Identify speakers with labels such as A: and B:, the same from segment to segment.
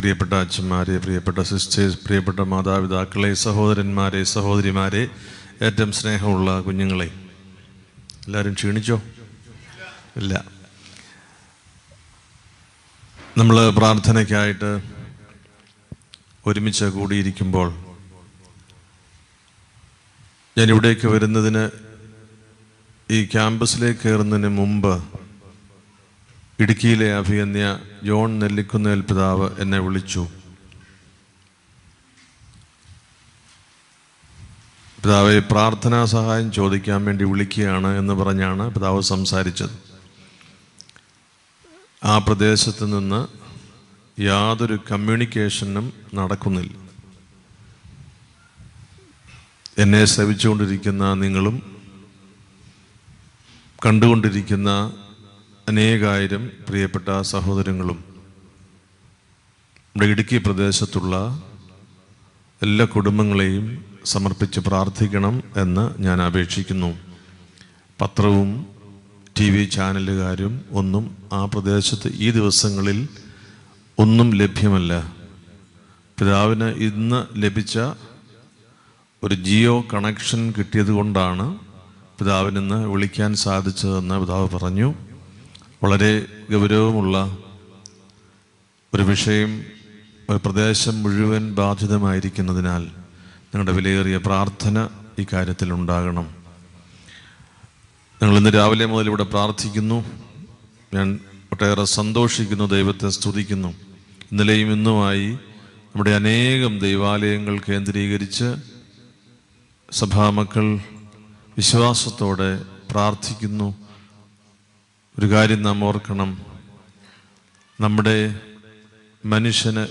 A: പ്രിയപ്പെട്ട അച്ഛന്മാരെ പ്രിയപ്പെട്ട സിസ്റ്റേഴ്സ് പ്രിയപ്പെട്ട മാതാപിതാക്കളെ സഹോദരന്മാരെ സഹോദരിമാരെ ഏറ്റവും സ്നേഹമുള്ള കുഞ്ഞുങ്ങളെ. എല്ലാവരും ക്ഷീണിച്ചോ? ഇല്ല. നമ്മൾ പ്രാർത്ഥനയ്ക്കായിട്ട് ഒരുമിച്ച് കൂടിയിരിക്കുമ്പോൾ ഞാൻ ഇവിടേക്ക് വരുന്നതിന് ഈ ക്യാമ്പസിലേക്ക് കയറുന്നതിന് മുമ്പ് ഇടുക്കിയിലെ അഭിയന്യ ജോൺ നെല്ലിക്കുന്നേൽ പിതാവ് എന്നെ വിളിച്ചു. പിതാവെ പ്രാർത്ഥനാ സഹായം ചോദിക്കാൻ വേണ്ടി വിളിക്കുകയാണ് എന്ന് പറഞ്ഞാണ് പിതാവ് സംസാരിച്ചത്. ആ പ്രദേശത്ത് നിന്ന് യാതൊരു കമ്മ്യൂണിക്കേഷനും നടക്കുന്നില്ല. എന്നെ ശ്രവിച്ചുകൊണ്ടിരിക്കുന്ന നിങ്ങളും കണ്ടുകൊണ്ടിരിക്കുന്ന അനേകായിരം പ്രിയപ്പെട്ട സഹോദരങ്ങളും നമ്മുടെ ഇടുക്കി പ്രദേശത്തുള്ള എല്ലാ കുടുംബങ്ങളെയും സമർപ്പിച്ച് പ്രാർത്ഥിക്കണം എന്ന് ഞാൻ അപേക്ഷിക്കുന്നു. പത്രവും ടി വി ചാനലുകാരും ഒന്നും ആ പ്രദേശത്ത് ഈ ദിവസങ്ങളിൽ ഒന്നും ലഭ്യമല്ല. പിതാവിന് ഇന്ന് ലഭിച്ച ഒരു ജിയോ കണക്ഷൻ കിട്ടിയത് കൊണ്ടാണ് പിതാവിനിന്ന് വിളിക്കാൻ സാധിച്ചതെന്ന് പിതാവ് പറഞ്ഞു. വളരെ ഗൗരവമുള്ള ഒരു വിഷയം ഒരു പ്രദേശം മുഴുവൻ ബാധിതമായിരിക്കുന്നതിനാൽ നിങ്ങളുടെ വിലയേറിയ പ്രാർത്ഥന ഈ കാര്യത്തിൽ ഉണ്ടാകണം. ഞങ്ങൾ ഇന്ന് രാവിലെ മുതൽ ഇവിടെ പ്രാർത്ഥിക്കുന്നു. ഞാൻ ഒട്ടേറെ സന്തോഷിക്കുന്നു ദൈവത്തെ സ്തുതിക്കുന്നു. ഇന്നലെയും ഇന്നുമായി നമ്മുടെ അനേകം ദൈവാലയങ്ങൾ കേന്ദ്രീകരിച്ച് സഭാമക്കൾ വിശ്വാസത്തോടെ പ്രാർത്ഥിക്കുന്നു. ഒരു കാര്യം നാം ഓർക്കണം. നമ്മുടെ മനുഷ്യന്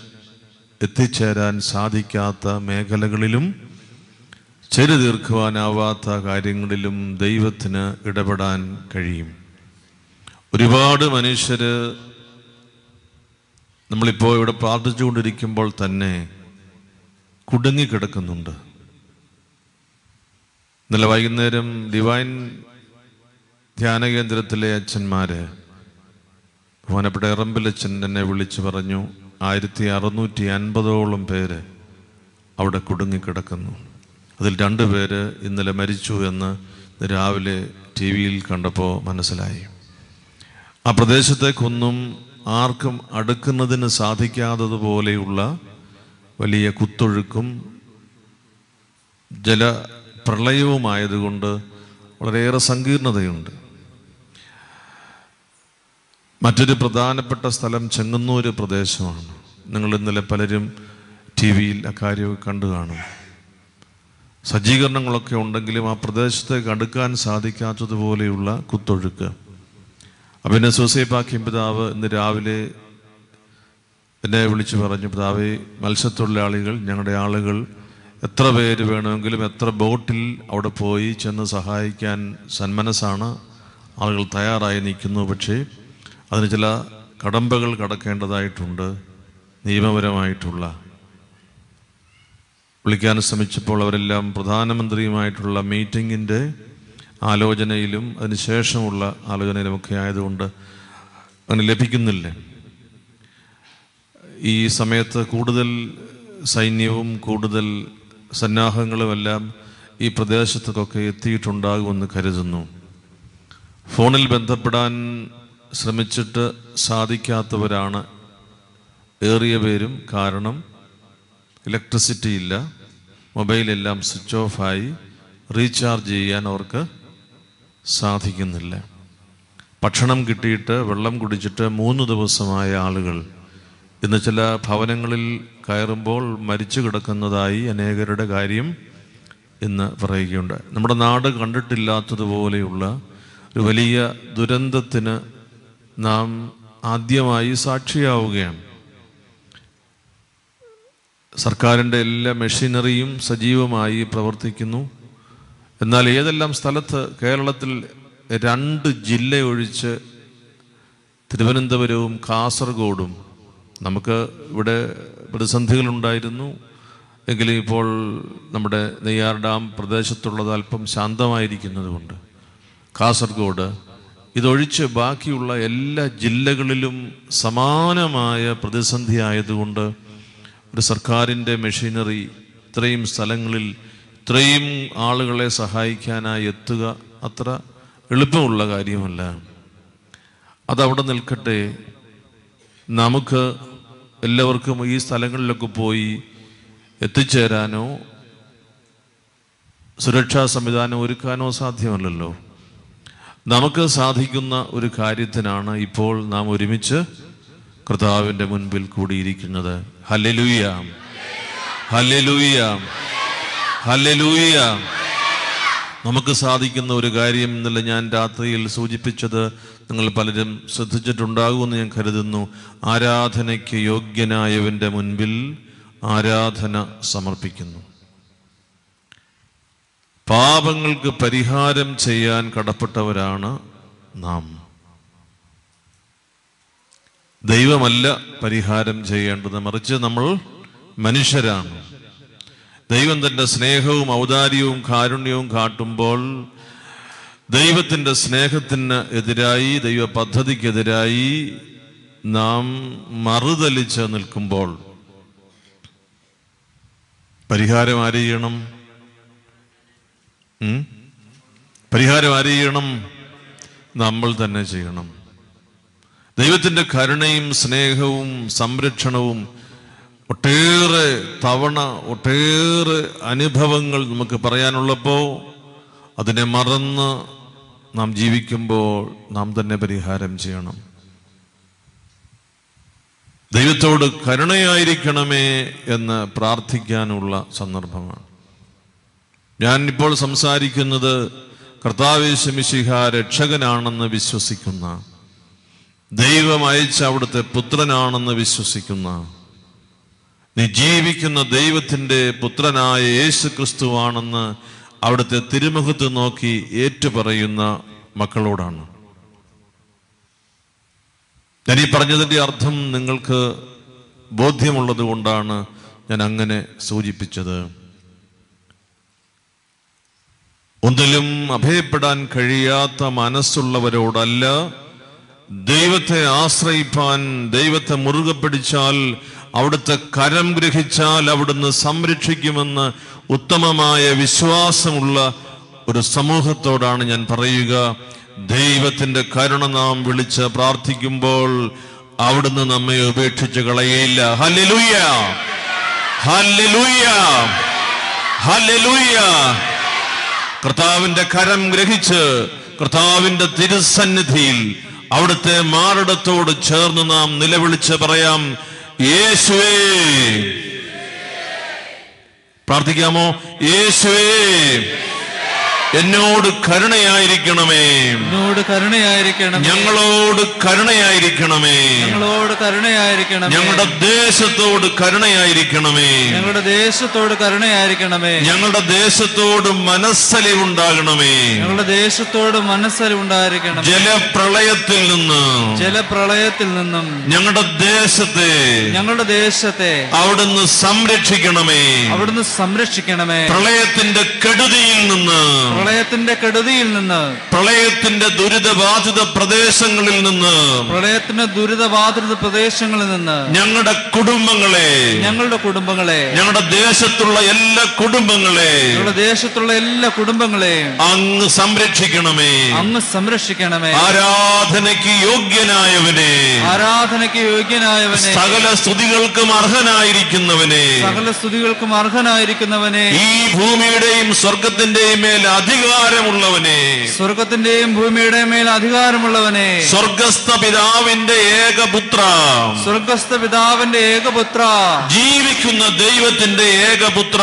A: എത്തിച്ചേരാൻ സാധിക്കാത്ത മേഖലകളിലും ചെരു തീർക്കുവാനാവാത്ത കാര്യങ്ങളിലും ദൈവത്തിന് ഇടപെടാൻ കഴിയും. ഒരുപാട് മനുഷ്യര് നമ്മളിപ്പോൾ ഇവിടെ പ്രാർത്ഥിച്ചുകൊണ്ടിരിക്കുമ്പോൾ തന്നെ കുടുങ്ങിക്കിടക്കുന്നുണ്ട്. ഇന്നലെ വൈകുന്നേരം ഡിവൈൻ ധ്യാന കേന്ദ്രത്തിലെ അച്ഛന്മാര് ബഹുമാനപ്പെട്ട എറമ്പിലച്ഛൻ എന്നെ വിളിച്ചു പറഞ്ഞു ആയിരത്തി അറുന്നൂറ്റി അൻപതോളം പേര് അവിടെ കുടുങ്ങിക്കിടക്കുന്നു. അതിൽ രണ്ട് പേര് ഇന്നലെ മരിച്ചു എന്ന് രാവിലെ ടി വിയിൽ കണ്ടപ്പോൾ മനസ്സിലായി. ആ പ്രദേശത്തേക്കൊന്നും ആർക്കും അടുക്കുന്നതിന് സാധിക്കാത്തതുപോലെയുള്ള വലിയ കുത്തൊഴുക്കും ജല പ്രളയവുമായതുകൊണ്ട് വളരെയേറെ സങ്കീർണതയുണ്ട്. മറ്റൊരു പ്രധാനപ്പെട്ട സ്ഥലം ചെങ്ങന്നൂര് പ്രദേശമാണ്. നിങ്ങൾ ഇന്നലെ പലരും ടി വിയിൽ അക്കാര്യമൊക്കെ കണ്ടു കാണും. സജ്ജീകരണങ്ങളൊക്കെ ഉണ്ടെങ്കിലും ആ പ്രദേശത്തേക്ക് അടുക്കാൻ സാധിക്കാത്തതുപോലെയുള്ള കുത്തൊഴുക്ക്. പിന്നെ സൂസൈപ്പാക്കിയും പിതാവ് ഇന്ന് രാവിലെ എന്നെ വിളിച്ചു പറഞ്ഞു പിതാവെ മത്സ്യത്തൊഴിലാളികൾ ഞങ്ങളുടെ ആളുകൾ എത്ര പേര് വേണമെങ്കിലും എത്ര ബോട്ടിൽ അവിടെ പോയി ചെന്ന് സഹായിക്കാൻ സന്മനസ്സാണ്. ആളുകൾ തയ്യാറായി നിൽക്കുന്നു. പക്ഷേ അതിന് ചില കടമ്പകൾ കടക്കേണ്ടതായിട്ടുണ്ട് നിയമപരമായിട്ടുള്ള. വിളിക്കാൻ ശ്രമിച്ചപ്പോൾ അവരെല്ലാം പ്രധാനമന്ത്രിയുമായിട്ടുള്ള മീറ്റിങ്ങിന്റെ ആലോചനയിലും അതിനുശേഷമുള്ള ആലോചനയിലുമൊക്കെ ആയതുകൊണ്ട് അങ്ങനെ ലഭിക്കുന്നില്ല. ഈ സമയത്ത് കൂടുതൽ സൈന്യവും കൂടുതൽ സന്നാഹങ്ങളുമെല്ലാം ഈ പ്രദേശത്തൊക്കെ എത്തിയിട്ടുണ്ടാകുമെന്ന് കരുതുന്നു. ഫോണിൽ ബന്ധപ്പെടാൻ ശ്രമിച്ചിട്ട് സാധിക്കാത്തവരാണ് ഏറിയ പേരും. കാരണം ഇലക്ട്രിസിറ്റി ഇല്ല. മൊബൈലെല്ലാം സ്വിച്ച് ഓഫായി. റീചാർജ് ചെയ്യാൻ അവർക്ക് സാധിക്കുന്നില്ല. ഭക്ഷണം കിട്ടിയിട്ട് വെള്ളം കുടിച്ചിട്ട് മൂന്ന് ദിവസമായ ആളുകൾ. ഇന്ന് ചില ഭവനങ്ങളിൽ കയറുമ്പോൾ മരിച്ചു കിടക്കുന്നതായി അനേകരുടെ കാര്യം ഇന്ന് പറയുകയുണ്ട്. നമ്മുടെ നാട് കണ്ടിട്ടില്ലാത്തതുപോലെയുള്ള ഒരു വലിയ ദുരന്തത്തിന് നാം ആദ്യമായി സാക്ഷിയാവുകയാണ്. സർക്കാരിന്റെ എല്ലാ മെഷീനറിയും സജീവമായി പ്രവർത്തിക്കുന്നു. എന്നാൽ ഏതെല്ലാം സ്ഥലത്ത് കേരളത്തിൽ രണ്ട് ജില്ല ഒഴിച്ച് തിരുവനന്തപുരവും കാസർഗോഡും നമുക്ക് ഇവിടെ പ്രതിസന്ധികളുണ്ടായിരുന്നു. എങ്കിലും ഇപ്പോൾ നമ്മുടെ നെയ്യാർ ഡാം പ്രദേശത്തുള്ളത് അല്പം ശാന്തമായിരിക്കുന്നതുകൊണ്ട് കാസർഗോഡ് ഇതൊഴിച്ച് ബാക്കിയുള്ള എല്ലാ ജില്ലകളിലും സമാനമായ പ്രതിസന്ധി ആയതുകൊണ്ട് ഒരു സർക്കാരിന്റെ മെഷീനറി ഇത്രയും സ്ഥലങ്ങളിൽ ഇത്രയും ആളുകളെ സഹായിക്കാനായി എത്തുക അത്ര എളുപ്പമുള്ള കാര്യമല്ല. അതവിടെ നിൽക്കട്ടെ. നമുക്ക് എല്ലാവർക്കും ഈ സ്ഥലങ്ങളിലൊക്കെ പോയി എത്തിച്ചേരാനോ സുരക്ഷാ സംവിധാനം ഒരുക്കാനോ സാധ്യമല്ലല്ലോ. നമുക്ക് സാധിക്കുന്ന ഒരു കാര്യത്തിനാണ് ഇപ്പോൾ നാം ഒരുമിച്ച് കർത്താവിന്റെ മുൻപിൽ കൂടിയിരിക്കുന്നത്. ഹല്ലലൂയാം. ഹല്ലലൂയാം. ഹല്ലലൂയാം. നമുക്ക് സാധിക്കുന്ന ഒരു കാര്യം എന്നല്ല ഞാൻ രാത്രിയിൽ സൂചിപ്പിച്ചത് നിങ്ങൾ പലരും ശ്രദ്ധിച്ചിട്ടുണ്ടാകുമെന്ന് ഞാൻ കരുതുന്നു. ആരാധനയ്ക്ക് യോഗ്യനായവന്റെ മുൻപിൽ ആരാധന സമർപ്പിക്കുന്നു. പാപങ്ങൾക്ക് പരിഹാരം ചെയ്യാൻ കടപ്പെട്ടവരാണ് നാം. ദൈവമല്ല പരിഹാരം ചെയ്യേണ്ടത്. മറിച്ച് നമ്മൾ മനുഷ്യരാണ്. ദൈവം തന്റെ സ്നേഹവും ഔദാര്യവും കാരുണ്യവും കാട്ടുമ്പോൾ ദൈവത്തിന്റെ സ്നേഹത്തിന് എതിരായി ദൈവ പദ്ധതിക്കെതിരായി നാം മറുതലിച്ച് നിൽക്കുമ്പോൾ പരിഹാരം ആര് ചെയ്യണം? പരിഹാരം ആര് ചെയ്യണം നമ്മൾ തന്നെ ചെയ്യണം. ദൈവത്തിന്റെ കരുണയും സ്നേഹവും സംരക്ഷണവും ഒട്ടേറെ തവണ ഒട്ടേറെ അനുഭവങ്ങൾ നമുക്ക് പറയാനുള്ളപ്പോൾ അതിനെ മറന്ന് നാം ജീവിക്കുമ്പോൾ നാം തന്നെ പരിഹാരം ചെയ്യണം. ദൈവത്തോട് കരുണയായിരിക്കണമേ എന്ന് പ്രാർത്ഥിക്കാനുള്ള സന്ദർഭമാണ്. ഞാൻ ഇപ്പോൾ സംസാരിക്കുന്നത് കർത്താവേശമിശിഹ രക്ഷകനാണെന്ന് വിശ്വസിക്കുന്ന ദൈവം അയച്ച അവിടുത്തെ പുത്രനാണെന്ന് വിശ്വസിക്കുന്ന നീ ജീവിക്കുന്ന ദൈവത്തിന്റെ പുത്രനായ യേശു ക്രിസ്തുവാണെന്ന് അവിടുത്തെ തിരുമുഖത്ത് നോക്കി ഏറ്റുപറയുന്ന മക്കളോടാണ്. ഞാൻ ഈ പറഞ്ഞതിന്റെ അർത്ഥം നിങ്ങൾക്ക് ബോധ്യമുള്ളത് കൊണ്ടാണ് ഞാൻ അങ്ങനെ സൂചിപ്പിച്ചത്. ഒന്നിലും അഭയപ്പെടാൻ കഴിയാത്ത മനസ്സുള്ളവരോടല്ല ദൈവത്തെ ആശ്രയിപ്പാൻ ദൈവത്തെ മുറുകെ പിടിച്ചാൽ അവിടുത്തെ കരം ഗ്രഹിച്ചാൽ അവിടുന്ന് സംരക്ഷിക്കുമെന്ന് ഉത്തമമായ വിശ്വാസമുള്ള ഒരു സമൂഹത്തോടാണ് ഞാൻ പറയുക. ദൈവത്തിന്റെ കരുണ നാം വിളിച്ച് പ്രാർത്ഥിക്കുമ്പോൾ അവിടുന്ന് നമ്മെ ഉപേക്ഷിച്ച് കളയയില്ല. ഹല്ലേലൂയ! ഹല്ലേലൂയ! ഹല്ലേലൂയ! കർത്താവിന്റെ കരം ഗ്രഹിച്ച് കർത്താവിന്റെ തിരുസന്നിധിയിൽ അവിടുത്തെ മാറിടത്തോട് ചേർന്ന് നാം നിലവിളിച്ച് പറയാം യേശുവേ. പ്രാർത്ഥിക്കാമോ? യേശുവേ. എന്നോട് കരുണയായിരിക്കണമേ.
B: എന്നോട് കരുണയായിരിക്കണം
A: ഞങ്ങളോട് കരുണയായിരിക്കണമേ.
B: ഞങ്ങളോട് കരുണയായിരിക്കണം
A: ഞങ്ങളുടെ ദേശത്തോട് കരുണയായിരിക്കണമേ.
B: ഞങ്ങളുടെ ദേശത്തോട് കരുണയായിരിക്കണമേ.
A: ഞങ്ങളുടെ ദേശത്തോട് മനസ്സലി ഉണ്ടാകണമേ
B: ഞങ്ങളുടെ ദേശത്തോട് മനസ്സലി ഉണ്ടായിരിക്കണം
A: ജലപ്രളയത്തിൽ നിന്ന്.
B: ജലപ്രളയത്തിൽ നിന്നും.
A: ഞങ്ങളുടെ ദേശത്തെ.
B: ഞങ്ങളുടെ ദേശത്തെ.
A: അവിടുന്ന് സംരക്ഷിക്കണമേ.
B: അവിടുന്ന് സംരക്ഷിക്കണമേ.
A: പ്രളയത്തിന്റെ കെടുതിയിൽ നിന്ന്.
B: പ്രളയത്തിന്റെ കെടുതിയിൽ നിന്ന്
A: പ്രളയത്തിന്റെ ദുരിതബാധിത പ്രദേശങ്ങളിൽ നിന്ന്
B: പ്രളയത്തിന്റെ ദുരിതബാധിത പ്രദേശങ്ങളിൽ നിന്ന്
A: ഞങ്ങളുടെ കുടുംബങ്ങളെ
B: ഞങ്ങളുടെ കുടുംബങ്ങളെ
A: ഞങ്ങളുടെ ദേശത്തുള്ള എല്ലാ കുടുംബങ്ങളെ
B: ഞങ്ങളുടെ ദേശത്തുള്ള എല്ലാ കുടുംബങ്ങളെയും
A: അങ്ങ് സംരക്ഷിക്കണമേ.
B: അങ്ങ് സംരക്ഷിക്കണമേ.
A: ആരാധനയ്ക്ക് യോഗ്യനായവനെ
B: ആരാധനയ്ക്ക് യോഗ്യനായവനെ
A: സകല സ്തുതികൾക്കും അർഹനായിരിക്കുന്നവനെ
B: സകല സ്തുതികൾക്കും അർഹനായിരിക്കുന്നവനെ
A: ഈ ഭൂമിയുടെയും സ്വർഗത്തിന്റെയും മേൽ അധികാരമുള്ളവനെ.
B: സ്വർഗത്തിന്റെയും ഭൂമിയുടെ മേൽ അധികാരമുള്ളവനെ.
A: സ്വർഗസ്ഥ പിതാവിന്റെ ഏകപുത്ര.
B: സ്വർഗസ്ഥ പിതാവിന്റെ ഏകപുത്ര.
A: ജീവിക്കുന്ന ദൈവത്തിന്റെ ഏകപുത്ര.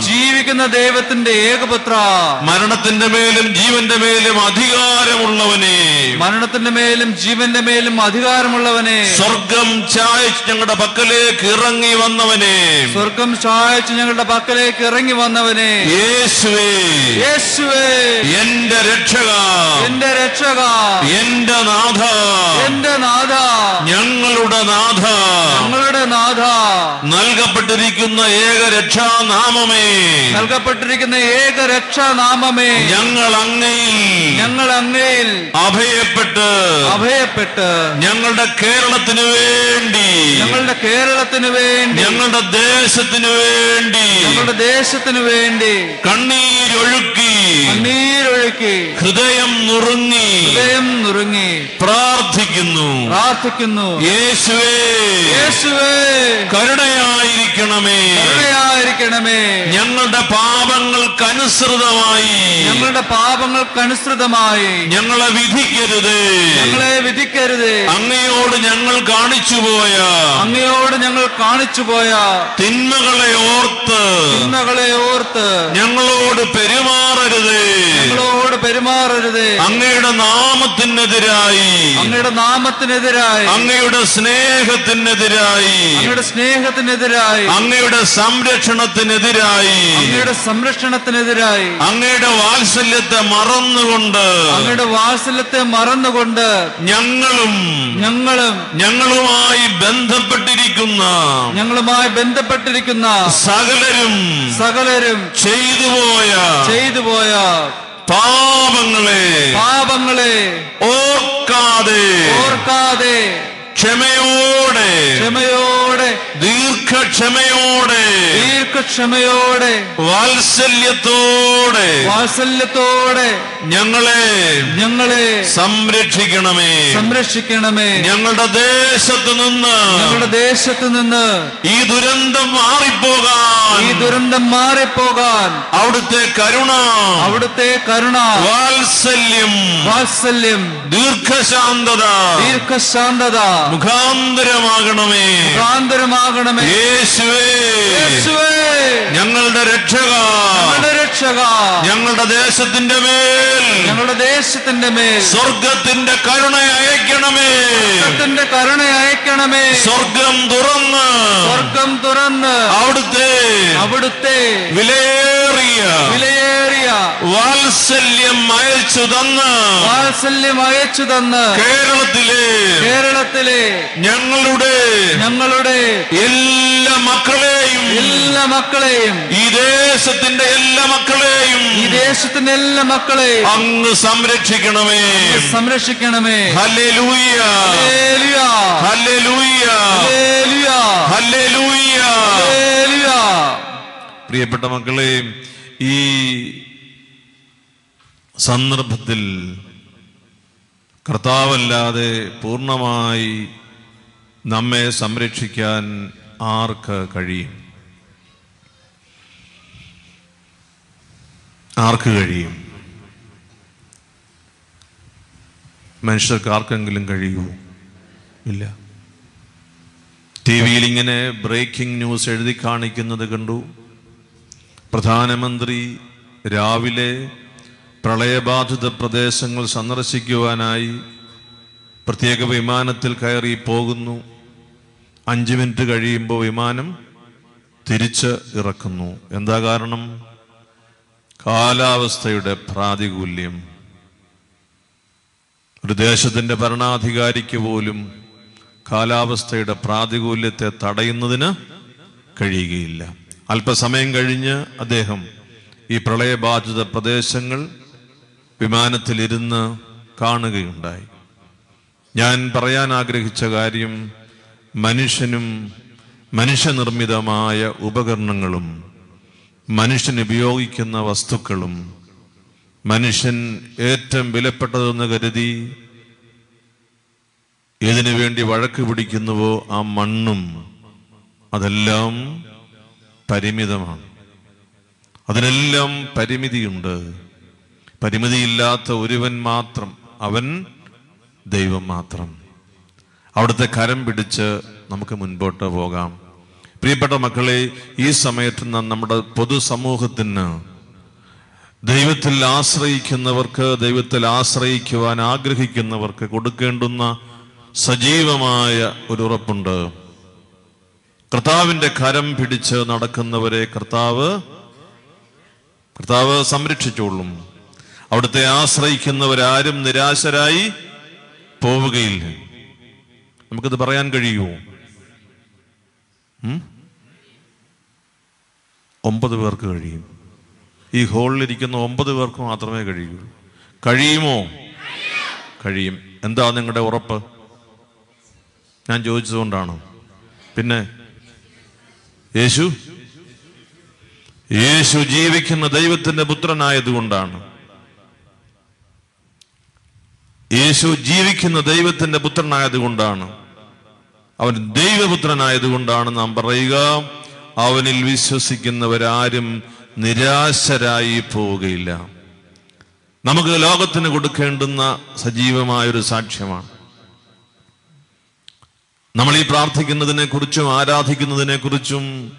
B: ജീവിക്കുന്ന ദൈവത്തിന്റെ ഏകപുത്ര.
A: മരണത്തിന്റെ മേലും ജീവന്റെ മേലും അധികാരമുള്ളവനെ.
B: മരണത്തിന്റെ മേലും ജീവന്റെ മേലും അധികാരമുള്ളവനെ.
A: സ്വർഗം ചായച്ച് ഞങ്ങളുടെ പക്കലേക്ക് ഇറങ്ങി വന്നവനെ.
B: സ്വർഗം ചായച്ച് ഞങ്ങളുടെ പക്കലേക്ക് ഇറങ്ങി വന്നവനെ.
A: യേശുവേ. യേശു
B: എന്റെ രക്ഷക.
A: എന്റെ രക്ഷക.
B: എന്റെ നാഥ.
A: എന്റെ നാഥ.
B: ഞങ്ങളുടെ നാഥ.
A: ഞങ്ങളുടെ നാഥ.
B: നൽകപ്പെട്ടിരിക്കുന്ന ഏക രക്ഷാനാമമേ.
A: നൽകപ്പെട്ടിരിക്കുന്ന ഏക രക്ഷാനാമമേ.
B: ഞങ്ങൾ അങ്ങയിൽ
A: ഞങ്ങൾ അങ്ങയിൽ
B: അഭയപ്പെട്ട്
A: അഭയപ്പെട്ട്
B: ഞങ്ങളുടെ കേരളത്തിന് വേണ്ടി
A: ഞങ്ങളുടെ കേരളത്തിന് വേണ്ടി
B: ഞങ്ങളുടെ ദേശത്തിന് വേണ്ടി
A: ഞങ്ങളുടെ ദേശത്തിന് വേണ്ടി
B: കണ്ണീരൊഴുക്കി
A: കണ്ണീരൊഴുക്കി
B: ഹൃദയം നുറുങ്ങി
A: ഹൃദയം നുറുങ്ങി പ്രാർത്ഥിക്കുന്നു.
B: പ്രാർത്ഥിക്കുന്നു.
A: യേശുവേ
B: യേശുവേ
A: കരുണയായിരിക്കണമേ.
B: കരുണയായിരിക്കണമേ.
A: ഞങ്ങളുടെ പാപങ്ങൾക്കനുസൃതമായി.
B: ഞങ്ങളുടെ പാപങ്ങൾക്കനുസൃതമായി.
A: ഞങ്ങളെ വിധിക്കരുത്.
B: ഞങ്ങളെ വിധിക്കരുത്.
A: അങ്ങയോട് ഞങ്ങൾ കാണിച്ചു പോയ
B: അങ്ങയോട് ഞങ്ങൾ കാണിച്ചു പോയ
A: തിന്മകളെ ഓർത്ത്
B: തിന്മകളെ ഓർത്ത്
A: ഞങ്ങളോട് പെരുമാറരുത്.
B: ഞങ്ങളോട് പെരുമാറരുത്.
A: അങ്ങയുടെ നാമത്തിനെതിരായി.
B: അങ്ങയുടെ നാമത്തിനെതിരായി.
A: അങ്ങയുടെ സ്നേഹത്തിനെതിരായി.
B: അങ്ങയുടെ സ്നേഹത്തിനെതിരായി.
A: അങ്ങയുടെ സംരക്ഷണത്തിനെതിരായി.
B: അങ്ങയുടെ സംരക്ഷണത്തിനെതിരായി.
A: അങ്ങയുടെ വാത്സല്യത്തെ മറന്നുകൊണ്ട്.
B: അങ്ങയുടെ വാത്സല്യത്തെ മറന്നുകൊണ്ട്
A: ഞങ്ങളും
B: ഞങ്ങളും
A: ഞങ്ങളുമായി ബന്ധപ്പെട്ടിരിക്കുന്ന
B: ഞങ്ങളുമായി ബന്ധപ്പെട്ടിരിക്കുന്ന
A: സകലരും
B: സകലരും
A: ചെയ്തു പോയ
B: ചെയ്തു പോയ
A: പാപങ്ങളെ
B: പാപങ്ങളെ
A: ഓർക്കാതെ
B: ഓർക്കാതെ
A: ക്ഷമയോടെ.
B: ക്ഷമയോടെ.
A: ദീർഘക്ഷമയോടെ.
B: ദീർഘക്ഷമയോടെ.
A: വാത്സല്യത്തോടെ.
B: വാത്സല്യത്തോടെ.
A: ഞങ്ങളെ
B: ഞങ്ങളെ
A: സംരക്ഷിക്കണമേ.
B: സംരക്ഷിക്കണമേ.
A: ഞങ്ങളുടെ ദേശത്ത് നിന്ന്
B: ഞങ്ങളുടെ ദേശത്ത് നിന്ന്
A: ഈ ദുരന്തം മാറിപ്പോകാൻ.
B: ഈ ദുരന്തം മാറിപ്പോകാൻ.
A: അവിടുത്തെ കരുണ.
B: അവിടുത്തെ കരുണ.
A: വാത്സല്യം.
B: വാത്സല്യം.
A: ദീർഘശാന്തത.
B: ദീർഘശാന്തത.
A: മുഖാന്തരമാകണമേ.
B: മുഖാന്തരമാകണമേ.
A: യേശുവേ.
B: യേശുവേ.
A: ഞങ്ങളുടെ രക്ഷക.
B: ഞങ്ങളുടെ രക്ഷക.
A: ഞങ്ങളുടെ ദേശത്തിന്റെ മേൽ.
B: ഞങ്ങളുടെ ദേശത്തിന്റെ മേൽ.
A: സ്വർഗത്തിന്റെ കരുണ അയക്കണമേ.
B: സ്വർഗത്തിന്റെ കരുണ അയക്കണമേ.
A: സ്വർഗം തുറന്ന്.
B: സ്വർഗം തുറന്ന്.
A: അവിടുത്തെ.
B: അവിടുത്തെ.
A: വിലയേറിയ.
B: വിലയേറിയ
A: വാത്സല്യം അയച്ചു തന്ന്
B: വാത്സല്യം അയച്ചു തന്ന്
A: കേരളത്തിലെ
B: കേരളത്തിലെ
A: ഞങ്ങളുടെ
B: ഞങ്ങളുടെ
A: എല്ലാ മക്കളെയും
B: എല്ലാ മക്കളെയും
A: ഈ ദേശത്തിന്റെ എല്ലാ മക്കളെയും
B: ഈ ദേശത്തിന്റെ എല്ലാ മക്കളെയും
A: അങ്ങ് സംരക്ഷിക്കണമേ
B: സംരക്ഷിക്കണമേ
A: ഹല്ലേലൂയ.
B: ഹല്ലേലൂയ
A: ഹല്ലേലൂയ.
B: ഹല്ലേലൂയ
A: ഹല്ലേലൂയ. പ്രിയപ്പെട്ട മക്കളെ ഈ സന്ദർഭത്തിൽ കർത്താവല്ലാതെ പൂർണമായി നമ്മെ സംരക്ഷിക്കാൻ ആർക്ക് കഴിയും? ആർക്ക് കഴിയും? മനുഷ്യർക്ക് ആർക്കെങ്കിലും കഴിയുമോ? ഇല്ല. ടി വിയിൽ ഇങ്ങനെ ബ്രേക്കിംഗ് ന്യൂസ് എഴുതി കാണിക്കുന്നത് കണ്ടു. പ്രധാനമന്ത്രി രാവിലെ പ്രളയബാധിത പ്രദേശങ്ങൾ സന്ദർശിക്കുവാനായി പ്രത്യേക വിമാനത്തിൽ കയറി പോകുന്നു. അഞ്ച് മിനിറ്റ് കഴിയുമ്പോൾ വിമാനം തിരിച്ച് ഇറക്കുന്നു. എന്താ കാരണം? കാലാവസ്ഥയുടെ പ്രാതികൂല്യം. ഒരു ദേശത്തിന്റെ ഭരണാധികാരിക്ക് പോലും കാലാവസ്ഥയുടെ പ്രാതികൂല്യത്തെ തടയുന്നതിന് കഴിയുകയില്ല. അല്പസമയം കഴിഞ്ഞ് അദ്ദേഹം ഈ പ്രളയബാധിത പ്രദേശങ്ങൾ വിമാനത്തിലിരുന്ന് കാണുകയുണ്ടായി. ഞാൻ പറയാൻ ആഗ്രഹിച്ച കാര്യം മനുഷ്യനും മനുഷ്യനിർമ്മിതമായ ഉപകരണങ്ങളും മനുഷ്യൻ ഉപയോഗിക്കുന്ന വസ്തുക്കളും മനുഷ്യൻ ഏറ്റവും വിലപ്പെട്ടതെന്ന് കരുതി ഏതിനു വേണ്ടി വഴക്ക് പിടിക്കുന്നുവോ ആ മണ്ണും അതെല്ലാം പരിമിതമാണ്. അതിനെല്ലാം പരിമിതിയുണ്ട്. പരിമിതിയില്ലാത്ത ഒരുവൻ മാത്രം അവൻ ദൈവം മാത്രം. അവിടുത്തെ കരം പിടിച്ച് നമുക്ക് മുൻപോട്ട് പോകാം. പ്രിയപ്പെട്ട മക്കളെ ഈ സമയത്ത് നമ്മുടെ പൊതുസമൂഹത്തിന് ദൈവത്തിൽ ആശ്രയിക്കുന്നവർക്ക് ദൈവത്തിൽ ആശ്രയിക്കുവാൻ ആഗ്രഹിക്കുന്നവർക്ക് കൊടുക്കേണ്ടുന്ന സജീവമായ ഒരു ഉറപ്പുണ്ട്. കർത്താവിന്റെ കരം പിടിച്ച് നടക്കുന്നവരെ കർത്താവ് കർത്താവ് സംരക്ഷിച്ചോളും. അവിടുത്തെ ആശ്രയിക്കുന്നവരാരും നിരാശരായി പോവുകയില്ല. നമുക്കിത് പറയാൻ കഴിയുമോ? ഒമ്പത് പേർക്ക് കഴിയും. ഈ ഹോളിലിരിക്കുന്ന ഒമ്പത് പേർക്ക് മാത്രമേ കഴിയൂ. കഴിയുമോ? കഴിയും. എന്താ നിങ്ങളുടെ ഉറപ്പ്? ഞാൻ ചോദിച്ചതുകൊണ്ടാണ്? പിന്നെ യേശു? യേശു ജീവിക്കുന്ന ദൈവത്തിന്റെ പുത്രനായതുകൊണ്ടാണ്. യേശു ജീവിക്കുന്ന ദൈവത്തിന്റെ പുത്രനായതുകൊണ്ടാണ്. അവൻ ദൈവപുത്രനായതുകൊണ്ടാണ് നാം പറയുക അവനിൽ വിശ്വസിക്കുന്നവരാരും നിരാശരായി പോവുകയില്ല. നമുക്ക് ലോകത്തിന് കൊടുക്കേണ്ടുന്ന സജീവമായൊരു സാക്ഷ്യമാണ്. നമ്മൾ ഈ പ്രാർത്ഥിക്കുന്നതിനെ കുറിച്ചും ആരാധിക്കുന്നതിനെ കുറിച്ചും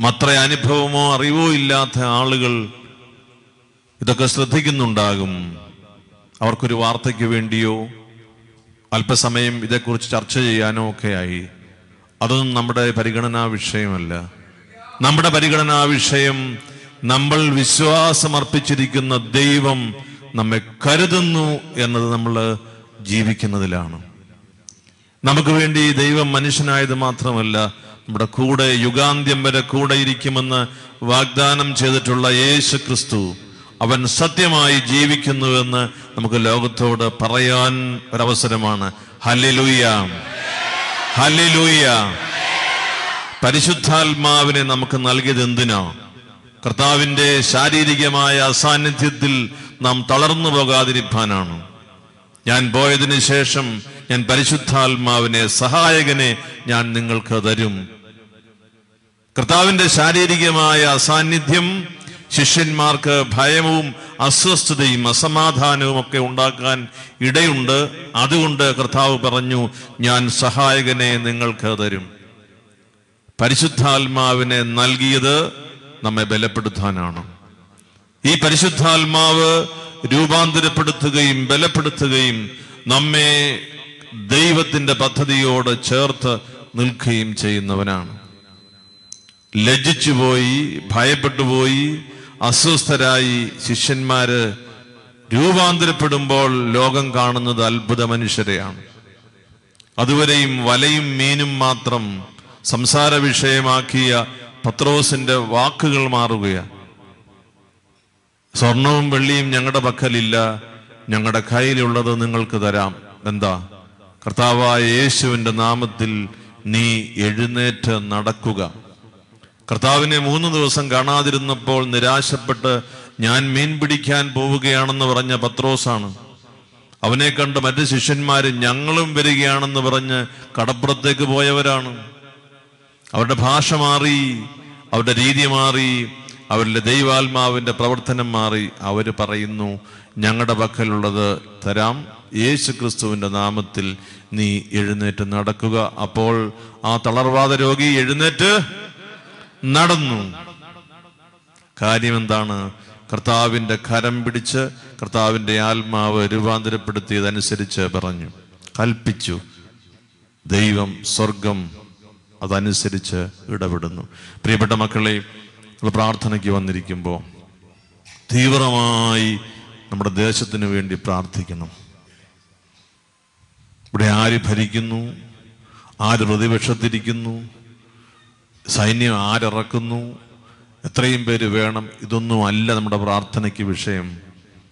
A: മത്ര അനുഭവമോ അറിവോ ഇല്ലാത്ത ആളുകൾ ഇതൊക്കെ ശ്രദ്ധിക്കുന്നുണ്ടാകും. അവർക്കൊരു വാർത്തയ്ക്ക് വേണ്ടിയോ അല്പസമയം ഇതേക്കുറിച്ച് ചർച്ച ചെയ്യാനോ ഒക്കെ ആയി അതൊന്നും നമ്മുടെ പരിഗണനാ വിഷയമല്ല. നമ്മുടെ പരിഗണനാ വിഷയം നമ്മൾ വിശ്വാസമർപ്പിച്ചിരിക്കുന്ന ദൈവം നമ്മെ കരുതുന്നു എന്നത് നമ്മൾ ജീവിക്കുന്നതിലാണ്. നമുക്ക് വേണ്ടി ദൈവം മനുഷ്യനായത് മാത്രമല്ല നമ്മുടെ കൂടെ യുഗാന്ത്യം വരെ കൂടെ ഇരിക്കുമെന്ന് വാഗ്ദാനം ചെയ്തിട്ടുള്ള യേശു ക്രിസ്തു അവൻ സത്യമായി ജീവിക്കുന്നുവെന്ന് നമുക്ക് ലോകത്തോട് പറയാൻ ഒരവസരമാണ്. ഹല്ലേലൂയ. ഹല്ലേലൂയ. പരിശുദ്ധാത്മാവിനെ നമുക്ക് നൽകിയത് എന്തിനോ? കർത്താവിന്റെ ശാരീരികമായ അസാന്നിധ്യത്തിൽ നാം തളർന്നു പോകാതിരിക്കാനാണ്. ഞാൻ പോയതിനു ശേഷം ഞാൻ പരിശുദ്ധാത്മാവിനെ സഹായകനെ ഞാൻ നിങ്ങൾക്ക് തരും. കർത്താവിന്റെ ശാരീരികമായ അസാന്നിധ്യം ശിഷ്യന്മാർക്ക് ഭയവും അസ്വസ്ഥതയും അസമാധാനവും ഒക്കെ ഉണ്ടാക്കാൻ ഇടയുണ്ട്. അതുകൊണ്ട് കർത്താവ് പറഞ്ഞു ഞാൻ സഹായകനെ നിങ്ങൾക്ക് തരും. പരിശുദ്ധാത്മാവിനെ നൽകിയത് നമ്മെ ബലപ്പെടുത്താനാണ്. ഈ പരിശുദ്ധാത്മാവ് രൂപാന്തരപ്പെടുത്തുകയും ബലപ്പെടുത്തുകയും നമ്മെ ദൈവത്തിന്റെ പദ്ധതിയോട് ചേർത്ത് നിൽക്കുകയും ചെയ്യുന്നവനാണ്. ലജ്ജിച്ചുപോയി ഭയപ്പെട്ടുപോയി അസ്വസ്ഥരായി ശിഷ്യന്മാര് രൂപാന്തരപ്പെടുമ്പോൾ ലോകം കാണുന്നത് അത്ഭുത മനുഷ്യരെയാണ്. അതുവരെയും വലയും മീനും മാത്രം സംസാര വിഷയമാക്കിയ പത്രോസിന്റെ വാക്കുകൾ മാറുകയാണ്. സ്വർണവും വെള്ളിയും ഞങ്ങളുടെ പക്കലില്ല ഞങ്ങളുടെ കയ്യിലുള്ളത് നിങ്ങൾക്ക് തരാം. എന്താ? കർത്താവായ യേശുവിന്റെ നാമത്തിൽ നീ എഴുന്നേറ്റ് നടക്കുക. കർത്താവിനെ മൂന്ന് ദിവസം കാണാതിരുന്നപ്പോൾ നിരാശപ്പെട്ട് ഞാൻ മീൻ പിടിക്കാൻ പോവുകയാണെന്ന് പറഞ്ഞ പത്രോസാണ്. അവനെ കണ്ട് മറ്റു ശിഷ്യന്മാര് ഞങ്ങളും വരികയാണെന്ന് പറഞ്ഞ് കടപ്പുറത്തേക്ക് പോയവരാണ്. അവരുടെ ഭാഷ മാറി അവരുടെ രീതി മാറി അവരുടെ ദൈവാത്മാവിന്റെ പ്രവർത്തനം മാറി. അവർ പറയുന്നു ഞങ്ങളുടെ പക്കലുള്ളത് തരാം. യേശു ക്രിസ്തുവിന്റെ നാമത്തിൽ നീ എഴുന്നേറ്റ് നടക്കുക. അപ്പോൾ ആ തളർവാദ രോഗി എഴുന്നേറ്റ് നടന്നു. കാര്യം എന്താണ് കർത്താവിന്റെ കരം പിടിച്ച് കർത്താവിന്റെ ആത്മാവ് രൂപാന്തരപ്പെടുത്തിയതനുസരിച്ച് പറഞ്ഞു. കൽപ്പിച്ചു. ദൈവം സ്വർഗം അതനുസരിച്ച് ഇടപെടുന്നു. പ്രിയപ്പെട്ട മക്കളെ പ്രാർത്ഥനയ്ക്ക് വന്നിരിക്കുമ്പോൾ തീവ്രമായി നമ്മുടെ ദേശത്തിന് വേണ്ടി പ്രാർത്ഥിക്കണം ഇവിടെ ആര് ഭരിക്കുന്നു? ആര് പ്രതിപക്ഷത്തിരിക്കുന്നു? സൈന്യം ആരിറക്കുന്നു? എത്രയും പേര് വേണം. ഇതൊന്നും അല്ല നമ്മുടെ പ്രാർത്ഥനയ്ക്ക് വിഷയം.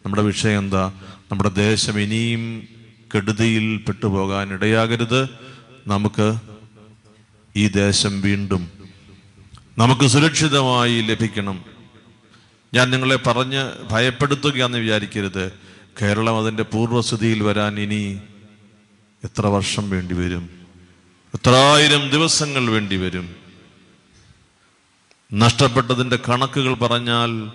A: നമ്മുടെ വിഷയം എന്താ? നമ്മുടെ ദേശം ഇനിയും കെടുതിയിൽ പെട്ടുപോകാൻ ഇടയാകരുത്. നമുക്ക് ഈ ദേശം വീണ്ടും നമുക്ക് സുരക്ഷിതമായി ലഭിക്കണം. ഞാൻ നിങ്ങളെ പറഞ്ഞ് ഭയപ്പെടുത്തുകയാണെന്ന് വിചാരിക്കരുത്. കേരളം അതിന്റെ പൂർവസ്ഥിതിയിൽ വരാൻ ഇനി എത്ര വർഷം വേണ്ടി വരും? എത്രായിരം ദിവസങ്ങൾ വേണ്ടി വരും? നഷ്ടപ്പെട്ടതിന്റെ കണക്കുകൾ പറഞ്ഞാൽ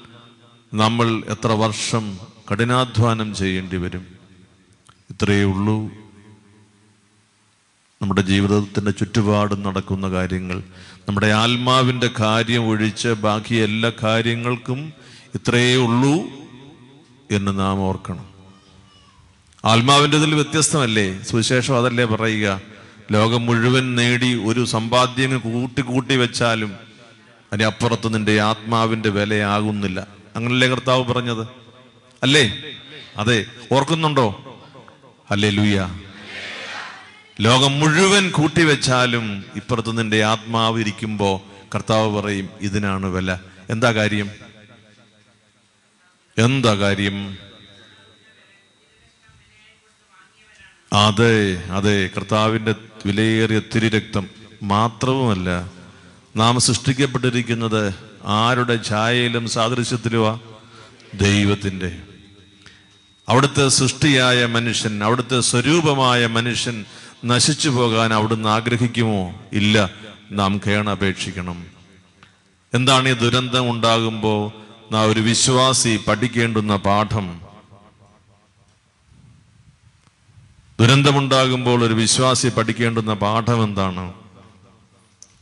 A: നമ്മൾ എത്ര വർഷം കഠിനാധ്വാനം ചെയ്യേണ്ടി വരും? ഇത്രയേ ഉള്ളൂ. നമ്മുടെ ജീവിതത്തിന്റെ ചുറ്റുപാടും നടക്കുന്ന കാര്യങ്ങൾ. നമ്മുടെ ആത്മാവിന്റെ കാര്യം ഒഴിച്ച് ബാക്കി എല്ലാ കാര്യങ്ങൾക്കും ഇത്രയേ ഉള്ളൂ എന്ന് നാം ഓർക്കണം. ആത്മാവിന്റെ ഇതിൽ വ്യത്യസ്തമല്ലേ? സുവിശേഷം അതല്ലേ പറയുക. ലോകം മുഴുവൻ നേടി ഒരു സമ്പാദ്യം കൂട്ടി കൂട്ടി വെച്ചാലും അതിനപ്പുറത്ത് നിന്റെ ആത്മാവിന്റെ വിലയാകുന്നില്ല. അങ്ങനല്ലേ കർത്താവ് പറഞ്ഞത്? അല്ലേ? അതെ. ഓർക്കുന്നുണ്ടോ? അല്ലേ ലൂയ ലോകം മുഴുവൻ കൂട്ടിവെച്ചാലും ഇപ്പുറത്ത് നിന്റെ ആത്മാവ് ഇരിക്കുമ്പോ കർത്താവ് പറയും ഇതിനാണ് വില. എന്താ കാര്യം? എന്താ കാര്യം? അതെ അതെ. കർത്താവിന്റെ വിലയേറിയ തിരുരക്തം മാത്രവുമല്ല നാം സൃഷ്ടിക്കപ്പെട്ടിരിക്കുന്നത് ആരുടെ ഛായയിലും സാദൃശ്യത്തിലുമാ ദൈവത്തിന്റെ. അവിടുത്തെ സൃഷ്ടിയായ മനുഷ്യൻ അവിടുത്തെ സ്വരൂപമായ മനുഷ്യൻ നശിച്ചു പോകാൻ അവിടുന്ന് ആഗ്രഹിക്കുമോ? ഇല്ല. നാം കേണപേക്ഷിക്കണം. എന്താണ് ഈ ദുരന്തം ഉണ്ടാകുമ്പോൾ നാം ഒരു വിശ്വാസി പഠിക്കേണ്ടുന്ന പാഠം? ദുരന്തമുണ്ടാകുമ്പോൾ ഒരു വിശ്വാസി പഠിക്കേണ്ടുന്ന പാഠം എന്താണ്?